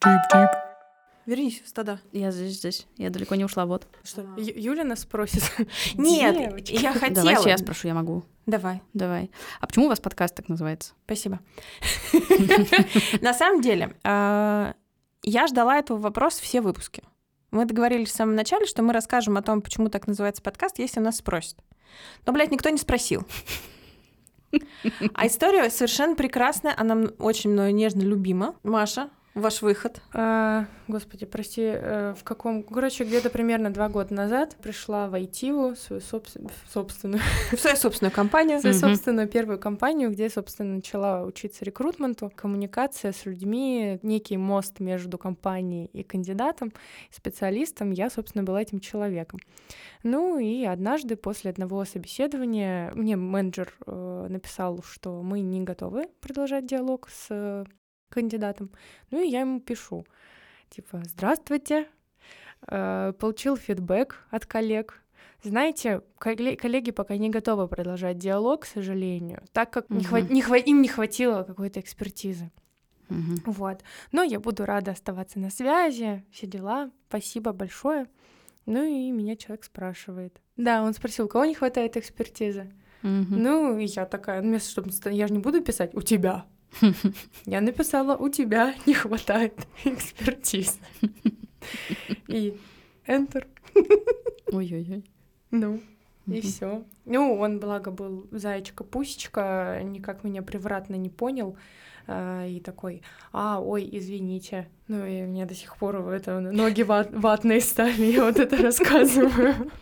Тип-тип. Вернись в стада. Я здесь, здесь. Я далеко не ушла, вот. Что? Ю- Юля нас спросит. Нет, я хотела. Давайте я спрошу, я могу. Давай, Давай. А почему у вас подкаст так называется? спасибо. На самом деле, а, я ждала этого вопроса все выпуски. Мы договорились в самом начале, что мы расскажем о том, почему так называется подкаст, если нас спросят. Но, блядь, никто не спросил. А история совершенно прекрасная, она очень мною нежно любима. Маша, ваш выход. А, Господи, прости, э, в каком... Короче, где-то примерно два года назад пришла в Айтиву, свою собс- собственную, В свою собственную компанию. свою Мгм. собственную первую компанию, где, собственно, начала учиться рекрутменту, коммуникация с людьми, некий мост между компанией и кандидатом, специалистом. Я, собственно, была этим человеком. Ну и однажды после одного собеседования мне менеджер э, написал, что мы не готовы продолжать диалог с кандидатом. Ну и я ему пишу, типа, здравствуйте, э, получил фидбэк от коллег. Знаете, колле- коллеги пока не готовы продолжать диалог, к сожалению, так как не хва- не хва- им не хватило какой-то экспертизы. Мгм. Вот. Но я буду рада оставаться на связи, все дела. Спасибо большое. Ну и меня человек спрашивает. Да, он спросил, у кого не хватает экспертизы? Мгм. Ну, и я такая, ну, вместо чтобы я же не буду писать у тебя. Я написала, у тебя не хватает экспертизы. И Enter. Ой-ой-ой. Ну, и все. Ну, он, благо, был зайчика-пусечка, никак меня превратно не понял. а, И такой, а, ой, извините. Ну, и мне до сих пор это ноги ват- ватные стали, я вот это рассказываю.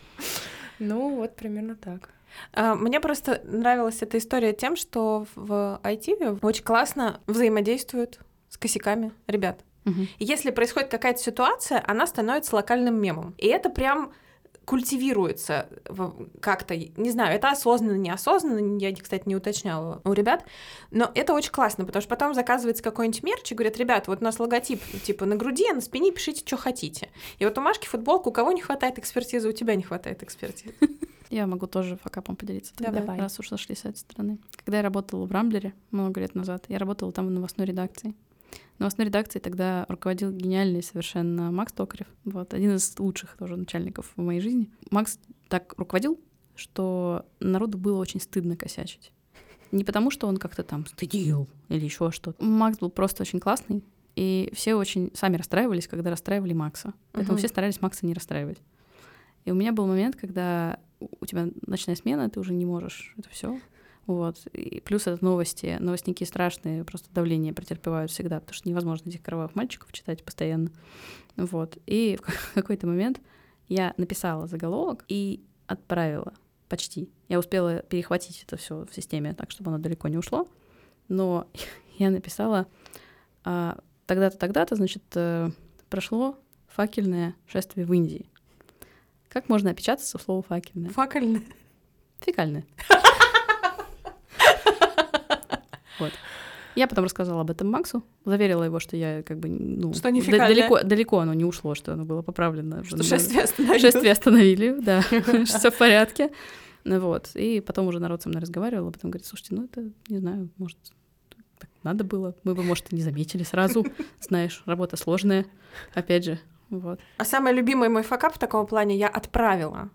Ну, вот примерно так. А, Мне просто нравилась эта история тем, что в IT очень классно взаимодействуют с косяками ребят. Мгм. И если происходит какая-то ситуация, она становится локальным мемом. И это прям культивируется как-то, не знаю, это осознанно, неосознанно, я, кстати, не уточняла у ребят, но это очень классно, потому что потом заказывается какой-нибудь мерч и говорят, ребят, вот у нас логотип типа на груди, а на спине пишите, что хотите. И вот у Машки футболку, у кого не хватает экспертизы, у тебя не хватает экспертизы. Я могу тоже факапом поделиться, тогда, Давай. раз уж зашли с этой стороны. Когда я работала в Рамблере много лет назад, я работала там в новостной редакции. Новостной редакцией тогда руководил гениальный совершенно Макс Токарев. Вот, один из лучших тоже начальников в моей жизни. Макс так руководил, что народу было очень стыдно косячить. Не потому, что он как-то там стыдил или еще что-то. Макс был просто очень классный, и все очень сами расстраивались, когда расстраивали Макса. Поэтому Мгм. все старались Макса не расстраивать. И у меня был момент, когда у тебя ночная смена, ты уже не можешь это все. Вот. И плюс это новости. Новостники страшные, просто давление претерпевают всегда, потому что невозможно этих кровавых мальчиков читать постоянно. Вот. И в какой-то момент я написала заголовок и отправила почти. Я успела перехватить это все в системе так, чтобы оно далеко не ушло. Но я написала а, тогда-то, тогда-то, значит, э, прошло факельное шествие в Индии. Как можно опечататься в слово факельное? Факельно. Фекальное. Вот. Я потом рассказала об этом Максу, заверила его, что я как бы, ну, Что не да- далеко, далеко оно не ушло, что оно было поправлено. Что шествие остановилось. Шествие остановили, да, все в порядке. Вот. И потом уже народ со мной разговаривал, а потом говорит, слушайте, ну это, не знаю, может, так надо было. Мы бы, может, и не заметили сразу. Знаешь, работа сложная. Опять же, вот. А самый любимый мой факап в таком плане я отправила.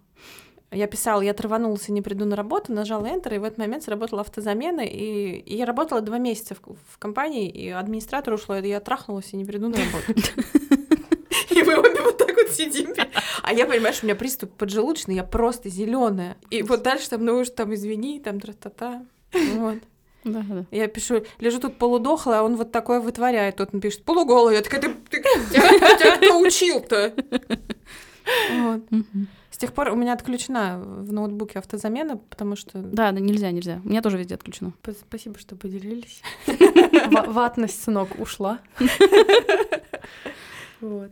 Я писала, я оторванулся, не приду на работу, нажала Enter, и в этот момент сработала автозамена, и, и я работала два месяца в, в компании, и администратор ушло, и я трахнулась и не приду на работу. И мы обе вот так вот сидим. А я, понимаешь, у меня приступ поджелудочный, я просто зеленая. И вот дальше там, ну уж там извини, там тра-та-та. Вот. Да, да. Я пишу, лежу тут полудохлая, а он вот такое вытворяет. Тут он пишет, полуголая. Я такая, ты, ты- тебя, кто учил-то? Вот. С тех пор у меня отключена в ноутбуке автозамена, потому что... Да, да, нельзя, нельзя. У меня тоже везде отключено. П- Спасибо, что поделились. Ва- Ватность с ног ушла. Вот.